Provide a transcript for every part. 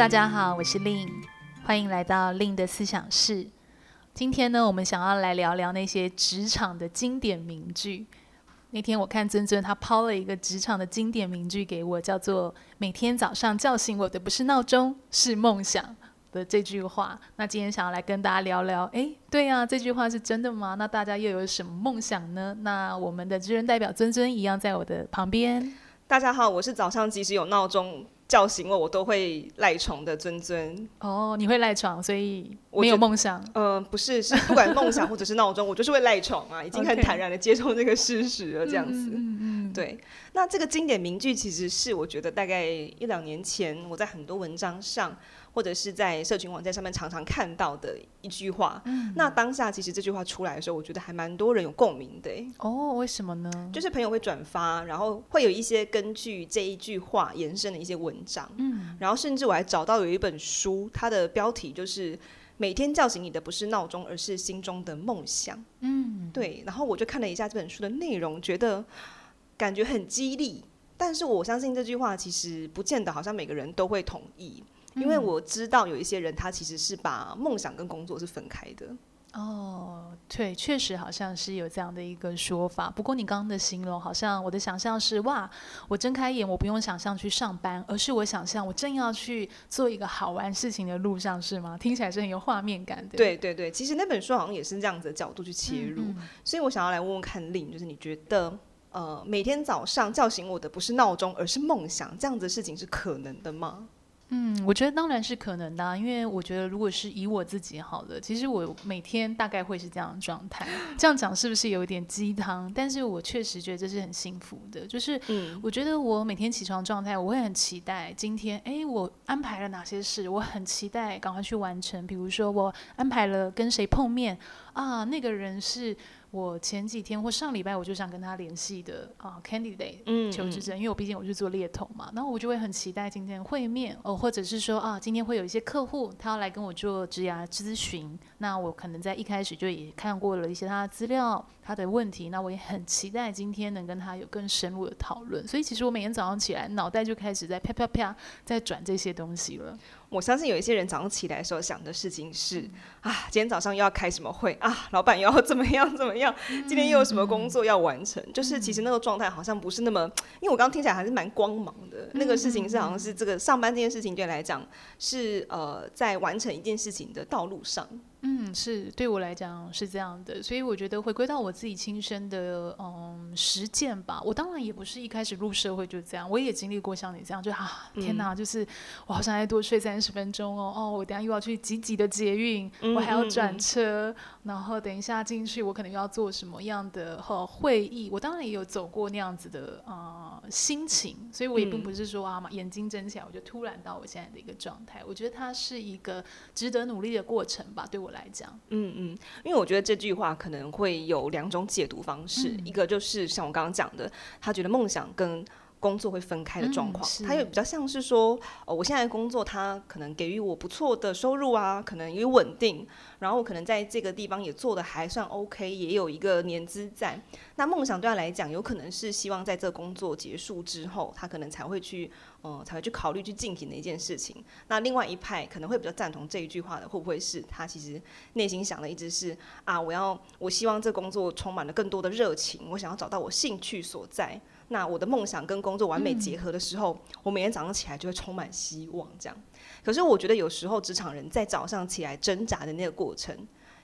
大家好，我是令欢迎来到令的思想室。今天呢，我们想要来聊聊那些职场的经典名句。那天我看尊尊他抛了一个职场的经典名句给我，叫做“每天早上叫醒我的不是闹钟，是梦想”的这句话。那今天想要来跟大家聊聊，诶，对呀，这句话是真的吗？那大家又有什么梦想呢？那我们的职人代表尊尊一样在我的旁边。大家好，我是早上即使有闹钟。叫醒我，我都会赖床的尊尊。哦，你会赖床，所以没有梦想。嗯、呃，不是，是不管梦想或者是闹钟，我就是会赖床啊，已经很 坦然的接受这个事实了，这样子。嗯嗯。对，那这个经典名句其实是我觉得大概一两年前我在很多文章上。或者是在社群网站上面常常看到的一句话，嗯、那当下其实这句话出来的时候，我觉得还蛮多人有共鸣的。哦，为什么呢？就是朋友会转发，然后会有一些根据这一句话延伸的一些文章，嗯，然后甚至我还找到有一本书，它的标题就是“每天叫醒你的不是闹钟，而是心中的梦想”。嗯，对。然后我就看了一下这本书的内容，觉得感觉很激励，但是我相信这句话其实不见得好像每个人都会同意。因为我知道有一些人，他其实是把梦想跟工作是分开的。哦，对，确实好像是有这样的一个说法。不过你刚刚的形容，好像我的想象是：哇，我睁开眼，我不用想象去上班，而是我想象我正要去做一个好玩事情的路上，是吗？听起来是很有画面感的。对对对，其实那本书好像也是这样子的角度去切入。嗯嗯，所以我想要来问问看，Lin，就是你觉得，呃，每天早上叫醒我的不是闹钟，而是梦想，这样子的事情是可能的吗？嗯，我觉得当然是可能的啊，因为我觉得如果是以我自己好了，其实我每天大概会是这样的状态。这样讲是不是有一点鸡汤？但是我确实觉得这是很幸福的，就是我觉得我每天起床状态，我会很期待今天，哎，我安排了哪些事，我很期待赶快去完成。比如说我安排了跟谁碰面啊，那个人是。我前几天或上礼拜我就想跟他联系的啊，candidate，嗯，求职者，因为我毕竟我是做猎头嘛，然后我就会很期待今天会面哦，或者是说啊，今天会有一些客户他要来跟我做职涯咨询，那我可能在一开始就也看过了一些他的资料，他的问题，那我也很期待今天能跟他有更深入的讨论，所以其实我每天早上起来脑袋就开始在啪啪啪在转这些东西了。我相信有一些人早上起来的时候想的事情是啊，今天早上又要开什么会啊，老板又要怎么样怎么样，今天又有什么工作要完成，就是其实那个状态好像不是那么，因为我刚刚听起来还是蛮光芒的，那个事情是好像是这个上班这件事情对你来讲是呃在完成一件事情的道路上。嗯，是对我来讲是这样的，所以我觉得回归到我自己亲身的嗯实践吧。我当然也不是一开始入社会就这样，我也经历过像你这样，就啊天哪，就是我好想再多睡三十分钟哦哦，我等下又要去挤挤的捷运，我还要转车，然后等一下进去我可能要做什么样的和会议。我当然也有走过那样子的呃心情，所以我也并不是说啊嘛眼睛睁起来我就突然到我现在的一个状态。我觉得它是一个值得努力的过程吧，对我来讲，嗯嗯，因为我觉得这句话可能会有两种解读方式，嗯、一个就是像我刚刚讲的，他觉得梦想跟工作会分开的状况，它、嗯、又比较像是说，哦，我现在工作，它可能给予我不错的收入啊，可能也稳定，然后我可能在这个地方也做的还算 OK，也有一个年资在。那梦想对他来讲，有可能是希望在这工作结束之后，他可能才会去，呃，才会去考虑去进行的一件事情。那另外一派可能会比较赞同这一句话的，会不会是他其实内心想的一直是啊，我要，我希望这工作充满了更多的热情，我想要找到我兴趣所在。那我的梦想跟工作完美结合的时候，嗯、我每天早上起来就会充满希望。这样，可是我觉得有时候职场人在早上起来挣扎的那个过程，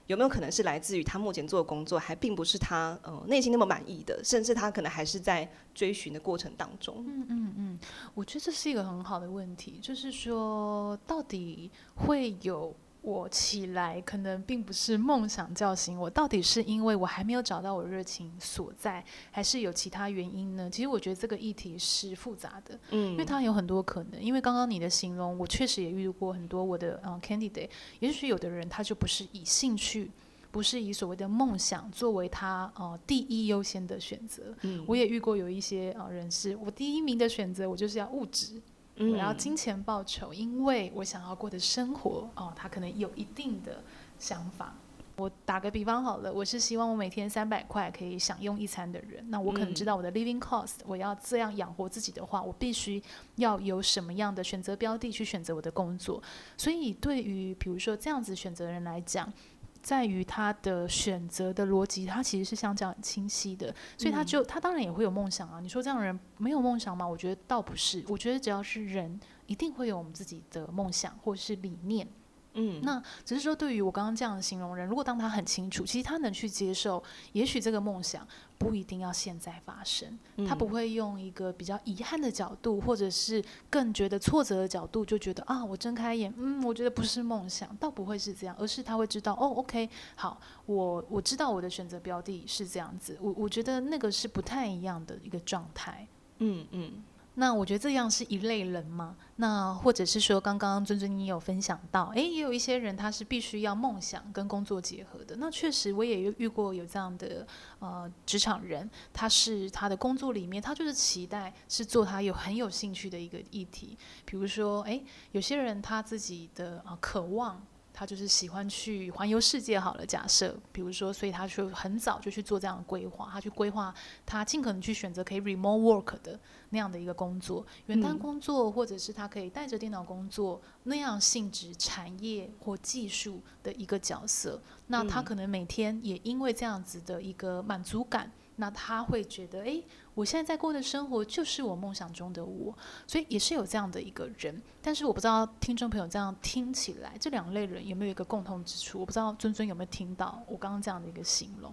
有没有可能是来自于他目前做的工作还并不是他呃内心那么满意的，甚至他可能还是在追寻的过程当中。嗯嗯嗯，我觉得这是一个很好的问题，就是说到底会有。我起来可能并不是梦想叫醒我，到底是因为我还没有找到我热情所在，还是有其他原因呢？其实我觉得这个议题是复杂的，嗯，因为它有很多可能。因为刚刚你的形容，我确实也遇过很多我的呃 candidate，也许有的人他就不是以兴趣，不是以所谓的梦想作为他呃第一优先的选择。嗯，我也遇过有一些呃人士，我第一名的选择，我就是要物质。我要金钱报酬，因为我想要过的生活哦，他可能有一定的想法。我打个比方好了，我是希望我每天三百块可以享用一餐的人，那我可能知道我的 living cost，我要这样养活自己的话，我必须要有什么样的选择标的去选择我的工作。所以对于比如说这样子选择的人来讲，在于他的选择的逻辑，他其实是相较很清晰的，所以他就他当然也会有梦想啊。你说这样的人没有梦想吗？我觉得倒不是，我觉得只要是人，一定会有我们自己的梦想或是理念。嗯，那只是说，对于我刚刚这样的形容人，如果当他很清楚，其实他能去接受，也许这个梦想不一定要现在发生，他不会用一个比较遗憾的角度，或者是更觉得挫折的角度，就觉得啊，我睁开眼，嗯，我觉得不是梦想，倒不会是这样，而是他会知道，哦，OK，好，我我知道我的选择标的是这样子，我我觉得那个是不太一样的一个状态，嗯嗯。那我觉得这样是一类人吗？那或者是说，刚刚尊尊你有分享到，诶，也有一些人他是必须要梦想跟工作结合的。那确实我也遇过有这样的呃职场人，他是他的工作里面，他就是期待是做他有很有兴趣的一个议题。比如说，诶，有些人他自己的啊、渴望。他就是喜欢去环游世界，好了，假设，比如说，所以他就很早就去做这样的规划，他去规划，他尽可能去选择可以 remote work 的那样的一个工作，远端工作，或者是他可以带着电脑工作那样性质产业或技术的一个角色，那他可能每天也因为这样子的一个满足感。那他会觉得，诶，我现在在过的生活就是我梦想中的我，所以也是有这样的一个人。但是我不知道听众朋友这样听起来，这两类人有没有一个共同之处？我不知道尊尊有没有听到我刚刚这样的一个形容。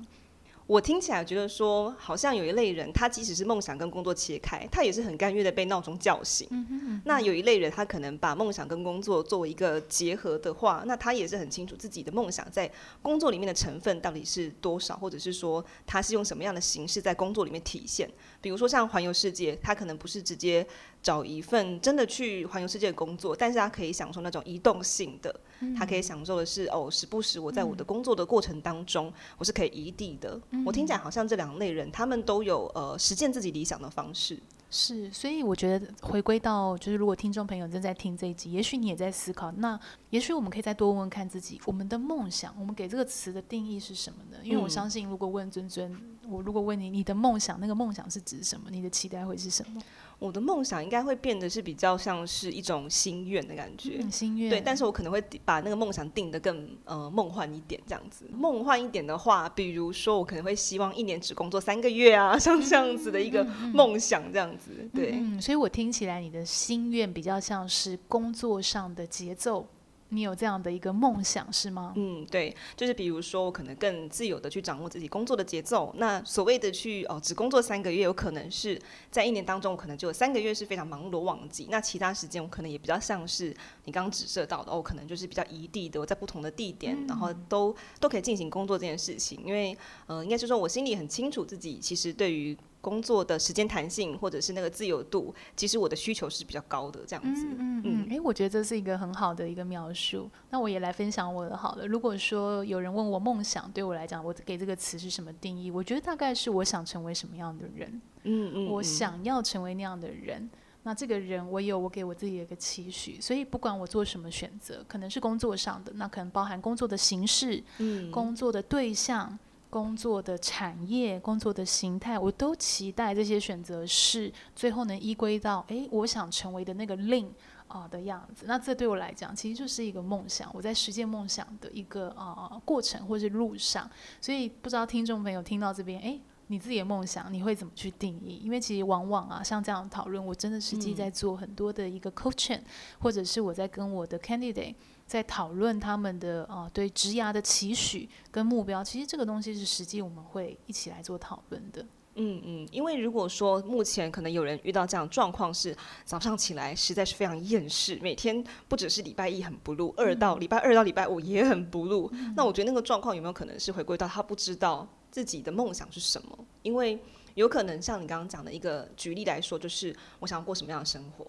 我听起来觉得说，好像有一类人，他即使是梦想跟工作切开，他也是很甘愿的被闹钟叫醒。嗯哼嗯哼。那有一类人，他可能把梦想跟工作作为一个结合的话，那他也是很清楚自己的梦想在工作里面的成分到底是多少，或者是说他是用什么样的形式在工作里面体现。比如说像环游世界，他可能不是直接找一份真的去环游世界的工作，但是他可以享受那种移动性的，他可以享受的是哦，时不时我在我的工作的过程当中，我是可以移地的。我听起来好像这两类人，他们都有呃实践自己理想的方式。是，所以我觉得回归到就是，如果听众朋友正在听这一集，也许你也在思考，那也许我们可以再多问问看自己，我们的梦想，我们给这个词的定义是什么呢？因为我相信，如果问尊尊，我如果问你，你的梦想，那个梦想是指什么？你的期待会是什么？我的梦想应该会变得是比较像是一种心愿的感觉，嗯、心愿。对，但是我可能会把那个梦想定得更呃梦幻一点，这样子。梦幻一点的话，比如说我可能会希望一年只工作三个月啊，像这样子的一个梦想，这样子。对，嗯，所以我听起来你的心愿比较像是工作上的节奏。你有这样的一个梦想是吗？嗯，对，就是比如说，我可能更自由的去掌握自己工作的节奏。那所谓的去哦，只工作三个月，有可能是在一年当中，我可能就有三个月是非常忙碌的旺季。那其他时间，我可能也比较像是你刚刚指涉到的，哦，可能就是比较异地的，我在不同的地点，嗯、然后都都可以进行工作这件事情。因为，呃，应该是说我心里很清楚自己其实对于。工作的时间弹性，或者是那个自由度，其实我的需求是比较高的，这样子。嗯嗯哎、嗯，我觉得这是一个很好的一个描述。那我也来分享我的好了。如果说有人问我梦想，对我来讲，我给这个词是什么定义？我觉得大概是我想成为什么样的人。嗯嗯。我想要成为那样的人。那这个人，我有我给我自己的一个期许。所以不管我做什么选择，可能是工作上的，那可能包含工作的形式，嗯，工作的对象。工作的产业、工作的形态，我都期待这些选择是最后能依归到，诶，我想成为的那个令啊、呃、的样子。那这对我来讲，其实就是一个梦想，我在实现梦想的一个啊、呃、过程或是路上。所以不知道听众朋友听到这边，诶，你自己的梦想你会怎么去定义？因为其实往往啊，像这样讨论，我真的实际在做很多的一个 coaching，、嗯、或者是我在跟我的 candidate。在讨论他们的对职涯的期许跟目标，其实这个东西是实际我们会一起来做讨论的。嗯嗯，因为如果说目前可能有人遇到这样状况，是早上起来实在是非常厌世，每天不只是礼拜一很 blue，二到礼拜二到礼拜五也很 blue，嗯。那我觉得那个状况有没有可能是回归到他不知道自己的梦想是什么？因为有可能像你刚刚讲的一个举例来说，就是我想要过什么样的生活。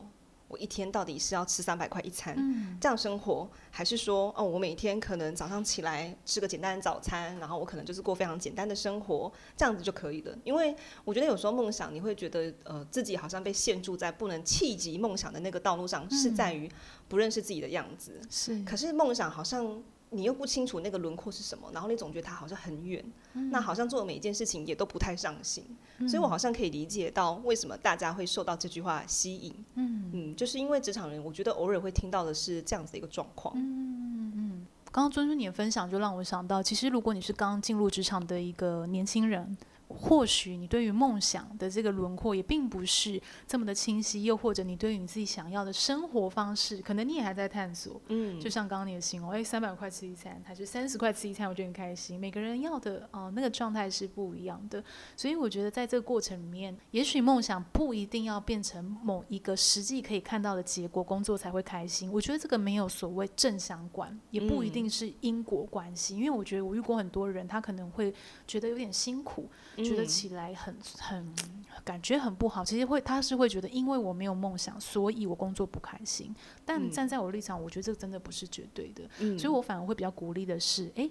我一天到底是要吃三百块一餐，嗯，这样生活，还是说，哦，我每天可能早上起来吃个简单的早餐，然后我可能就是过非常简单的生活，这样子就可以了。因为我觉得有时候梦想，你会觉得，呃，自己好像被限住在不能企及梦想的那个道路上，嗯，是在于不认识自己的样子。是，可是梦想好像你又不清楚那个轮廓是什么，然后你总觉得它好像很远，嗯、那好像做的每一件事情也都不太上心，嗯、所以我好像可以理解到为什么大家会受到这句话吸引。嗯嗯，就是因为职场人，我觉得偶尔会听到的是这样子的一个状况。嗯嗯，刚刚尊尊你的分享就让我想到，其实如果你是刚进入职场的一个年轻人。或许你对于梦想的这个轮廓也并不是这么的清晰，又或者你对于你自己想要的生活方式，可能你也还在探索。嗯，就像刚刚你的形容，哎，三百块吃一餐还是三十块吃一餐，我觉得很开心。每个人要的哦、呃，那个状态是不一样的。所以我觉得在这个过程里面，也许梦想不一定要变成某一个实际可以看到的结果，工作才会开心。我觉得这个没有所谓正相关，也不一定是因果关系。嗯、因为我觉得我遇过很多人，他可能会觉得有点辛苦。觉得起来很很感觉很不好，其实会他是会觉得，因为我没有梦想，所以我工作不开心。但站在我立场，我觉得这个真的不是绝对的，嗯、所以我反而会比较鼓励的是，哎。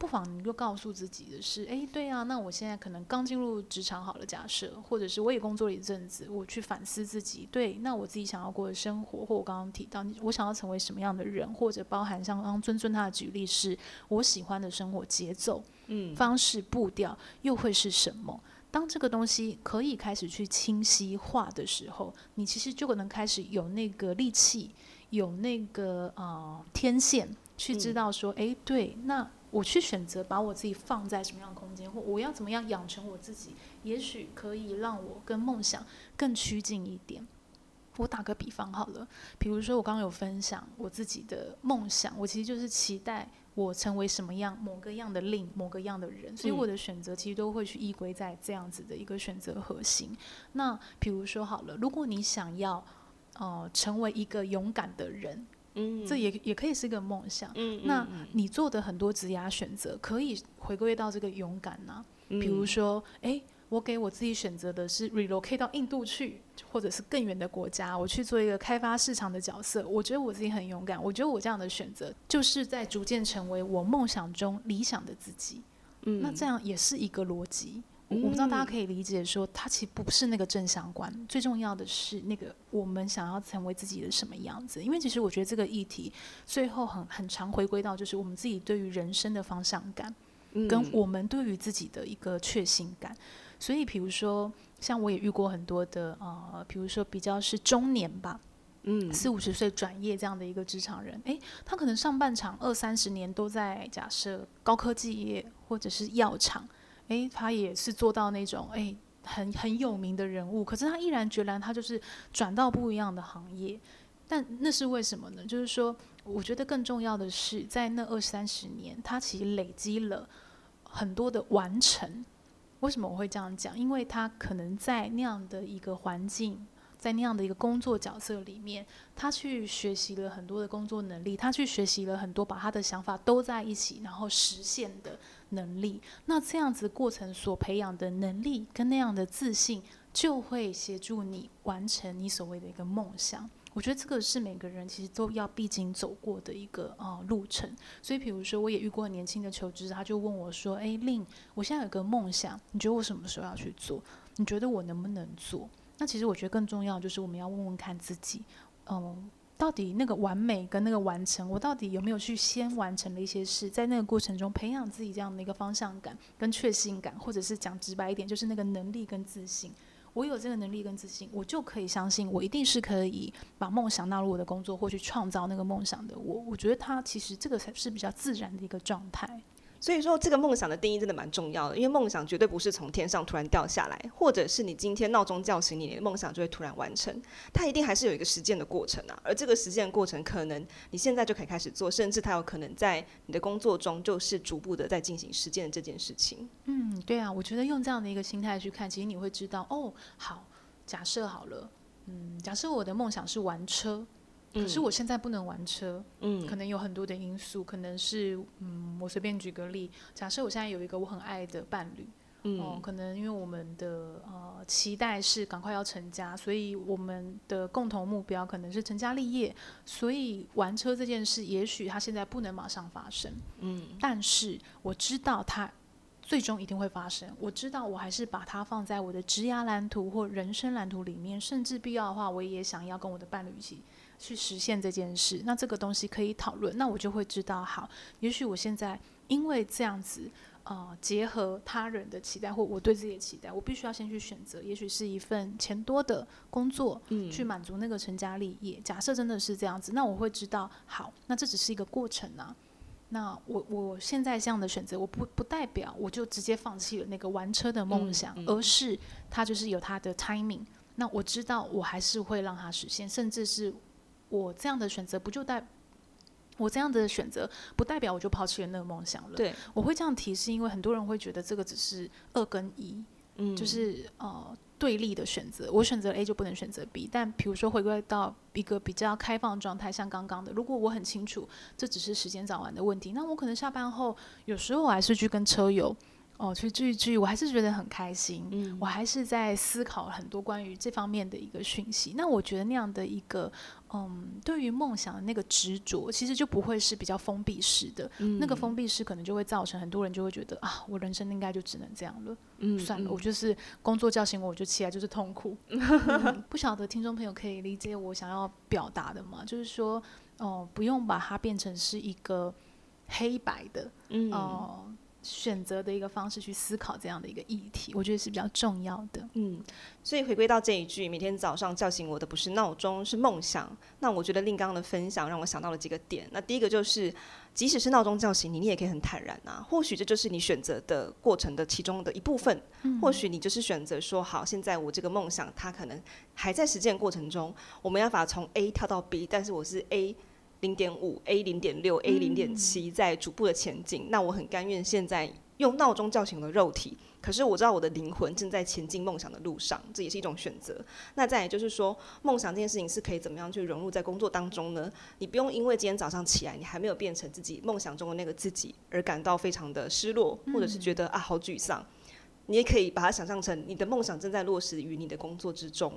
不妨你就告诉自己的是，哎，对啊，那我现在可能刚进入职场好了，假设，或者是我也工作了一阵子，我去反思自己，对，那我自己想要过的生活，或我刚刚提到，我想要成为什么样的人，或者包含像刚刚尊尊他的举例是，我喜欢的生活节奏，嗯，方式步调又会是什么？当这个东西可以开始去清晰化的时候，你其实就可能开始有那个力气，有那个呃天线，去知道说，哎，对，那。我去选择把我自己放在什么样的空间，或我要怎么样养成我自己，也许可以让我跟梦想更趋近一点。我打个比方好了，比如说我刚刚有分享我自己的梦想，我其实就是期待我成为什么样某个样的令某个样的人，所以我的选择其实都会去依归在这样子的一个选择核心。那比如说好了，如果你想要呃成为一个勇敢的人。嗯，这也也可以是一个梦想。嗯，那你做的很多职涯选择，可以回归到这个勇敢呢、比如说，哎，我给我自己选择的是 relocate 到印度去，或者是更远的国家，我去做一个开发市场的角色。我觉得我自己很勇敢。我觉得我这样的选择，就是在逐渐成为我梦想中理想的自己。嗯，那这样也是一个逻辑。我不知道大家可以理解说，它其实不是那个正相关，最重要的是那个我们想要成为自己的什么样子。因为其实我觉得这个议题最后很很常回归到就是我们自己对于人生的方向感，跟我们对于自己的一个确信感。所以比如说，像我也遇过很多的呃，比如说比较是中年吧，嗯，四五十岁转业这样的一个职场人，诶，他可能上半场二三十年都在假设高科技业或者是药厂。诶，他也是做到那种诶很很有名的人物，可是他毅然决然，他就是转到不一样的行业。但那是为什么呢？就是说，我觉得更重要的是，在那二三十年，他其实累积了很多的完成。为什么我会这样讲？因为他可能在那样的一个环境，在那样的一个工作角色里面，他去学习了很多的工作能力，他去学习了很多把他的想法都在一起，然后实现的。能力，那这样子过程所培养的能力跟那样的自信，就会协助你完成你所谓的一个梦想。我觉得这个是每个人其实都要必经走过的一个呃路程。所以，比如说，我也遇过年轻的求职者，他就问我说：“哎，Lin，我现在有个梦想，你觉得我什么时候要去做？你觉得我能不能做？”那其实我觉得更重要就是我们要问问看自己，嗯、到底那个完美跟那个完成，我到底有没有去先完成了一些事，在那个过程中培养自己这样的一个方向感跟确信感，或者是讲直白一点，就是那个能力跟自信。我有这个能力跟自信，我就可以相信，我一定是可以把梦想纳入我的工作，或去创造那个梦想的我。我觉得他其实这个才是比较自然的一个状态。所以说，这个梦想的定义真的蛮重要的，因为梦想绝对不是从天上突然掉下来，或者是你今天闹钟叫醒你，你的梦想就会突然完成，它一定还是有一个实践的过程啊。而这个实践的过程，可能你现在就可以开始做，甚至它有可能在你的工作中就是逐步的在进行实践这件事情。嗯，对啊，我觉得用这样的一个心态去看，其实你会知道，哦，好，假设好了，嗯，假设我的梦想是玩车。可是我现在不能玩车，嗯，可能有很多的因素，可能是，嗯，我随便举个例，假设我现在有一个我很爱的伴侣，嗯，呃，可能因为我们的呃期待是赶快要成家，所以我们的共同目标可能是成家立业，所以玩车这件事，也许它现在不能马上发生，嗯，但是我知道它最终一定会发生，我知道我还是把它放在我的职涯蓝图或人生蓝图里面，甚至必要的话，我也想要跟我的伴侣一起。去实现这件事。那这个东西可以讨论，那我就会知道，好，也许我现在因为这样子，呃，结合他人的期待或我对自己的期待，我必须要先去选择，也许是一份钱多的工作，嗯，去满足那个成家立业。假设真的是这样子，那我会知道，好，那这只是一个过程啊。那我我现在这样的选择，我不不代表我就直接放弃了那个玩车的梦想，嗯嗯、而是它就是有它的 timing。那我知道我还是会让它实现，甚至是我这样的选择不就代我这样的选择不代表我就抛弃了那个梦想了。对，我会这样提，是因为很多人会觉得这个只是二跟一，嗯，就是呃。对立的选择，我选择 A 就不能选择 B。但比如说回归到一个比较开放的状态，像刚刚的，如果我很清楚这只是时间早晚的问题，那我可能下班后有时候我还是去跟车友。哦，去聚一聚，我还是觉得很开心。嗯，我还是在思考很多关于这方面的一个讯息。那我觉得那样的一个，嗯，对于梦想的那个执着，其实就不会是比较封闭式的。嗯，那个封闭式可能就会造成很多人就会觉得啊，我人生应该就只能这样了。嗯，算了，我就是工作叫醒我，我就起来就是痛苦。嗯，不晓得听众朋友可以理解我想要表达的吗？就是说，哦，不用把它变成是一个黑白的。嗯。哦。选择的一个方式去思考这样的一个议题，我觉得是比较重要的。嗯，所以回归到这一句，每天早上叫醒我的不是闹钟，是梦想。那我觉得令刚刚的分享让我想到了几个点。那第一个就是，即使是闹钟叫醒你，你也可以很坦然啊。或许这就是你选择的过程的其中的一部分。嗯。或许你就是选择说，好，现在我这个梦想它可能还在实践过程中，我没办法从 A 跳到 B，但是我是 A。零点五 A 零点六 A 零点七在逐步的前进，那我很甘愿现在用闹钟叫醒了肉体，可是我知道我的灵魂正在前进梦想的路上，这也是一种选择。那再也就是说，梦想这件事情是可以怎么样去融入在工作当中呢？你不用因为今天早上起来你还没有变成自己梦想中的那个自己而感到非常的失落，或者是觉得啊好沮丧。你也可以把它想象成你的梦想正在落实于你的工作之中。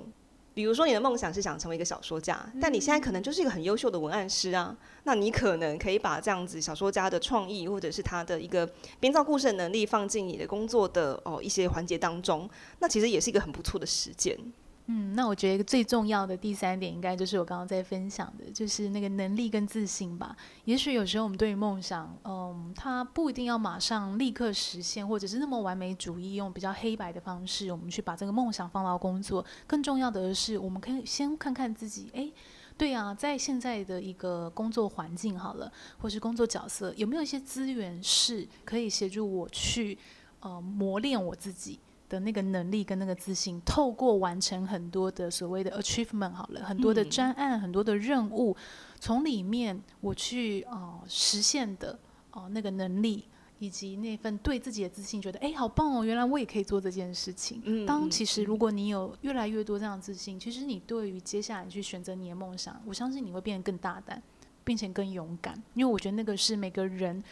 比如说，你的梦想是想成为一个小说家，但你现在可能就是一个很优秀的文案师啊。那你可能可以把这样子小说家的创意，或者是他的一个编造故事的能力，放进你的工作的哦一些环节当中。那其实也是一个很不错的实践。嗯，那我觉得最重要的第三点，应该就是我刚刚在分享的，就是那个能力跟自信吧。也许有时候我们对于梦想，嗯，它不一定要马上立刻实现，或者是那么完美主义，用比较黑白的方式，我们去把这个梦想放到工作。更重要的是，我们可以先看看自己，哎，对啊，在现在的一个工作环境好了，或是工作角色，有没有一些资源是可以协助我去，呃，磨练我自己。的那个能力跟那个自信，透过完成很多的所谓的 achievement 好了，很多的专案，很多的任务，从里面我去哦、呃、实现的哦、呃、那个能力，以及那份对自己的自信，觉得哎好棒哦，原来我也可以做这件事情。当其实如果你有越来越多这样的自信，其实你对于接下来去选择你的梦想，我相信你会变得更大胆，并且更勇敢，因为我觉得那个是每个人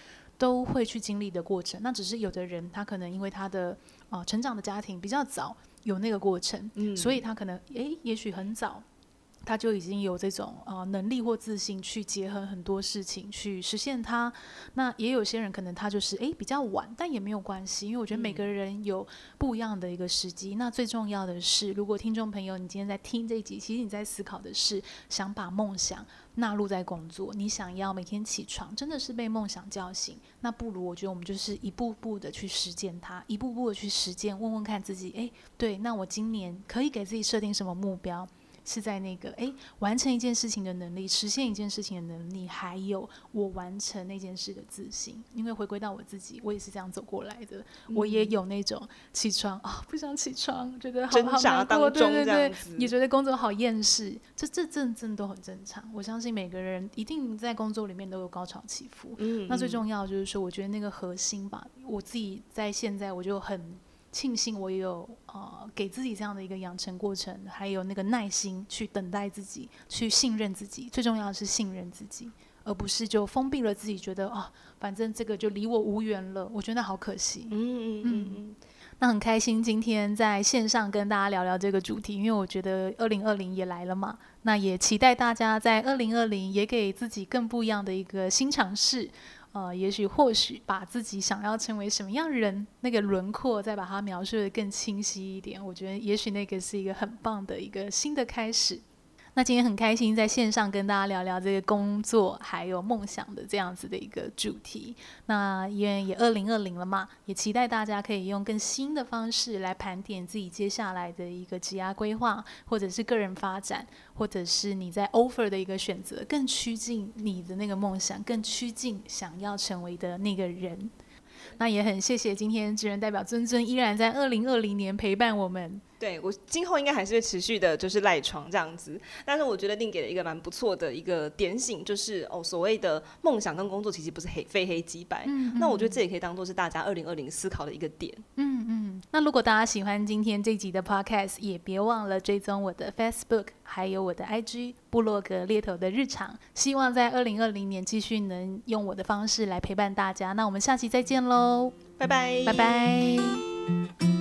都会去经历的过程。那只是有的人他可能因为他的哦、呃，成长的家庭比较早有那个过程，嗯，所以他可能诶，也许很早他就已经有这种呃能力或自信去结合很多事情去实现他。那也有些人可能他就是诶比较晚，但也没有关系，因为我觉得每个人有不一样的一个时机。嗯、那最重要的是，如果听众朋友你今天在听这一集，其实你在思考的是想把梦想。纳入在工作，你想要每天起床，真的是被梦想叫醒，那不如我觉得我们就是一步步的去实践它，一步步的去实践，问问看自己，诶，对，那我今年可以给自己设定什么目标？是在那个诶，完成一件事情的能力，实现一件事情的能力，还有我完成那件事的自信。因为回归到我自己，我也是这样走过来的。嗯、我也有那种起床啊、哦，不想起床，觉得好好难过，对对对，也觉得工作好厌世。这这这这都很正常。我相信每个人一定在工作里面都有高潮起伏。嗯，那最重要的就是说，我觉得那个核心吧，我自己在现在我就很。庆幸我也有呃给自己这样的一个养成过程，还有那个耐心去等待自己，去信任自己。最重要的是信任自己，而不是就封闭了自己，觉得啊，反正这个就离我无缘了。我觉得好可惜。嗯嗯嗯嗯。那很开心今天在线上跟大家聊聊这个主题，因为我觉得二零二零也来了嘛，那也期待大家在二零二零也给自己更不一样的一个新尝试。呃，也许或许把自己想要成为什么样人那个轮廓，再把它描述的更清晰一点，我觉得也许那个是一个很棒的一个新的开始。那今天很开心在线上跟大家聊聊这个工作还有梦想的这样子的一个主题。那因为也二零二零了嘛，也期待大家可以用更新的方式来盘点自己接下来的一个职业规划，或者是个人发展，或者是你在 offer 的一个选择，更趋近你的那个梦想，更趋近想要成为的那个人。那也很谢谢今天职人代表尊尊依然在二零二零年陪伴我们。对，我今后应该还是会持续的，就是赖床这样子。但是我觉得另给了一个蛮不错的一个点醒，就是哦，所谓的梦想跟工作其实不是黑非黑即白。嗯，嗯。那我觉得这也可以当做是大家二零二零思考的一个点。嗯嗯。那如果大家喜欢今天这集的 Podcast，也别忘了追踪我的 Facebook，还有我的 IG 部落格猎头的日常。希望在二零二零年继续能用我的方式来陪伴大家。那我们下期再见喽，拜拜，拜拜。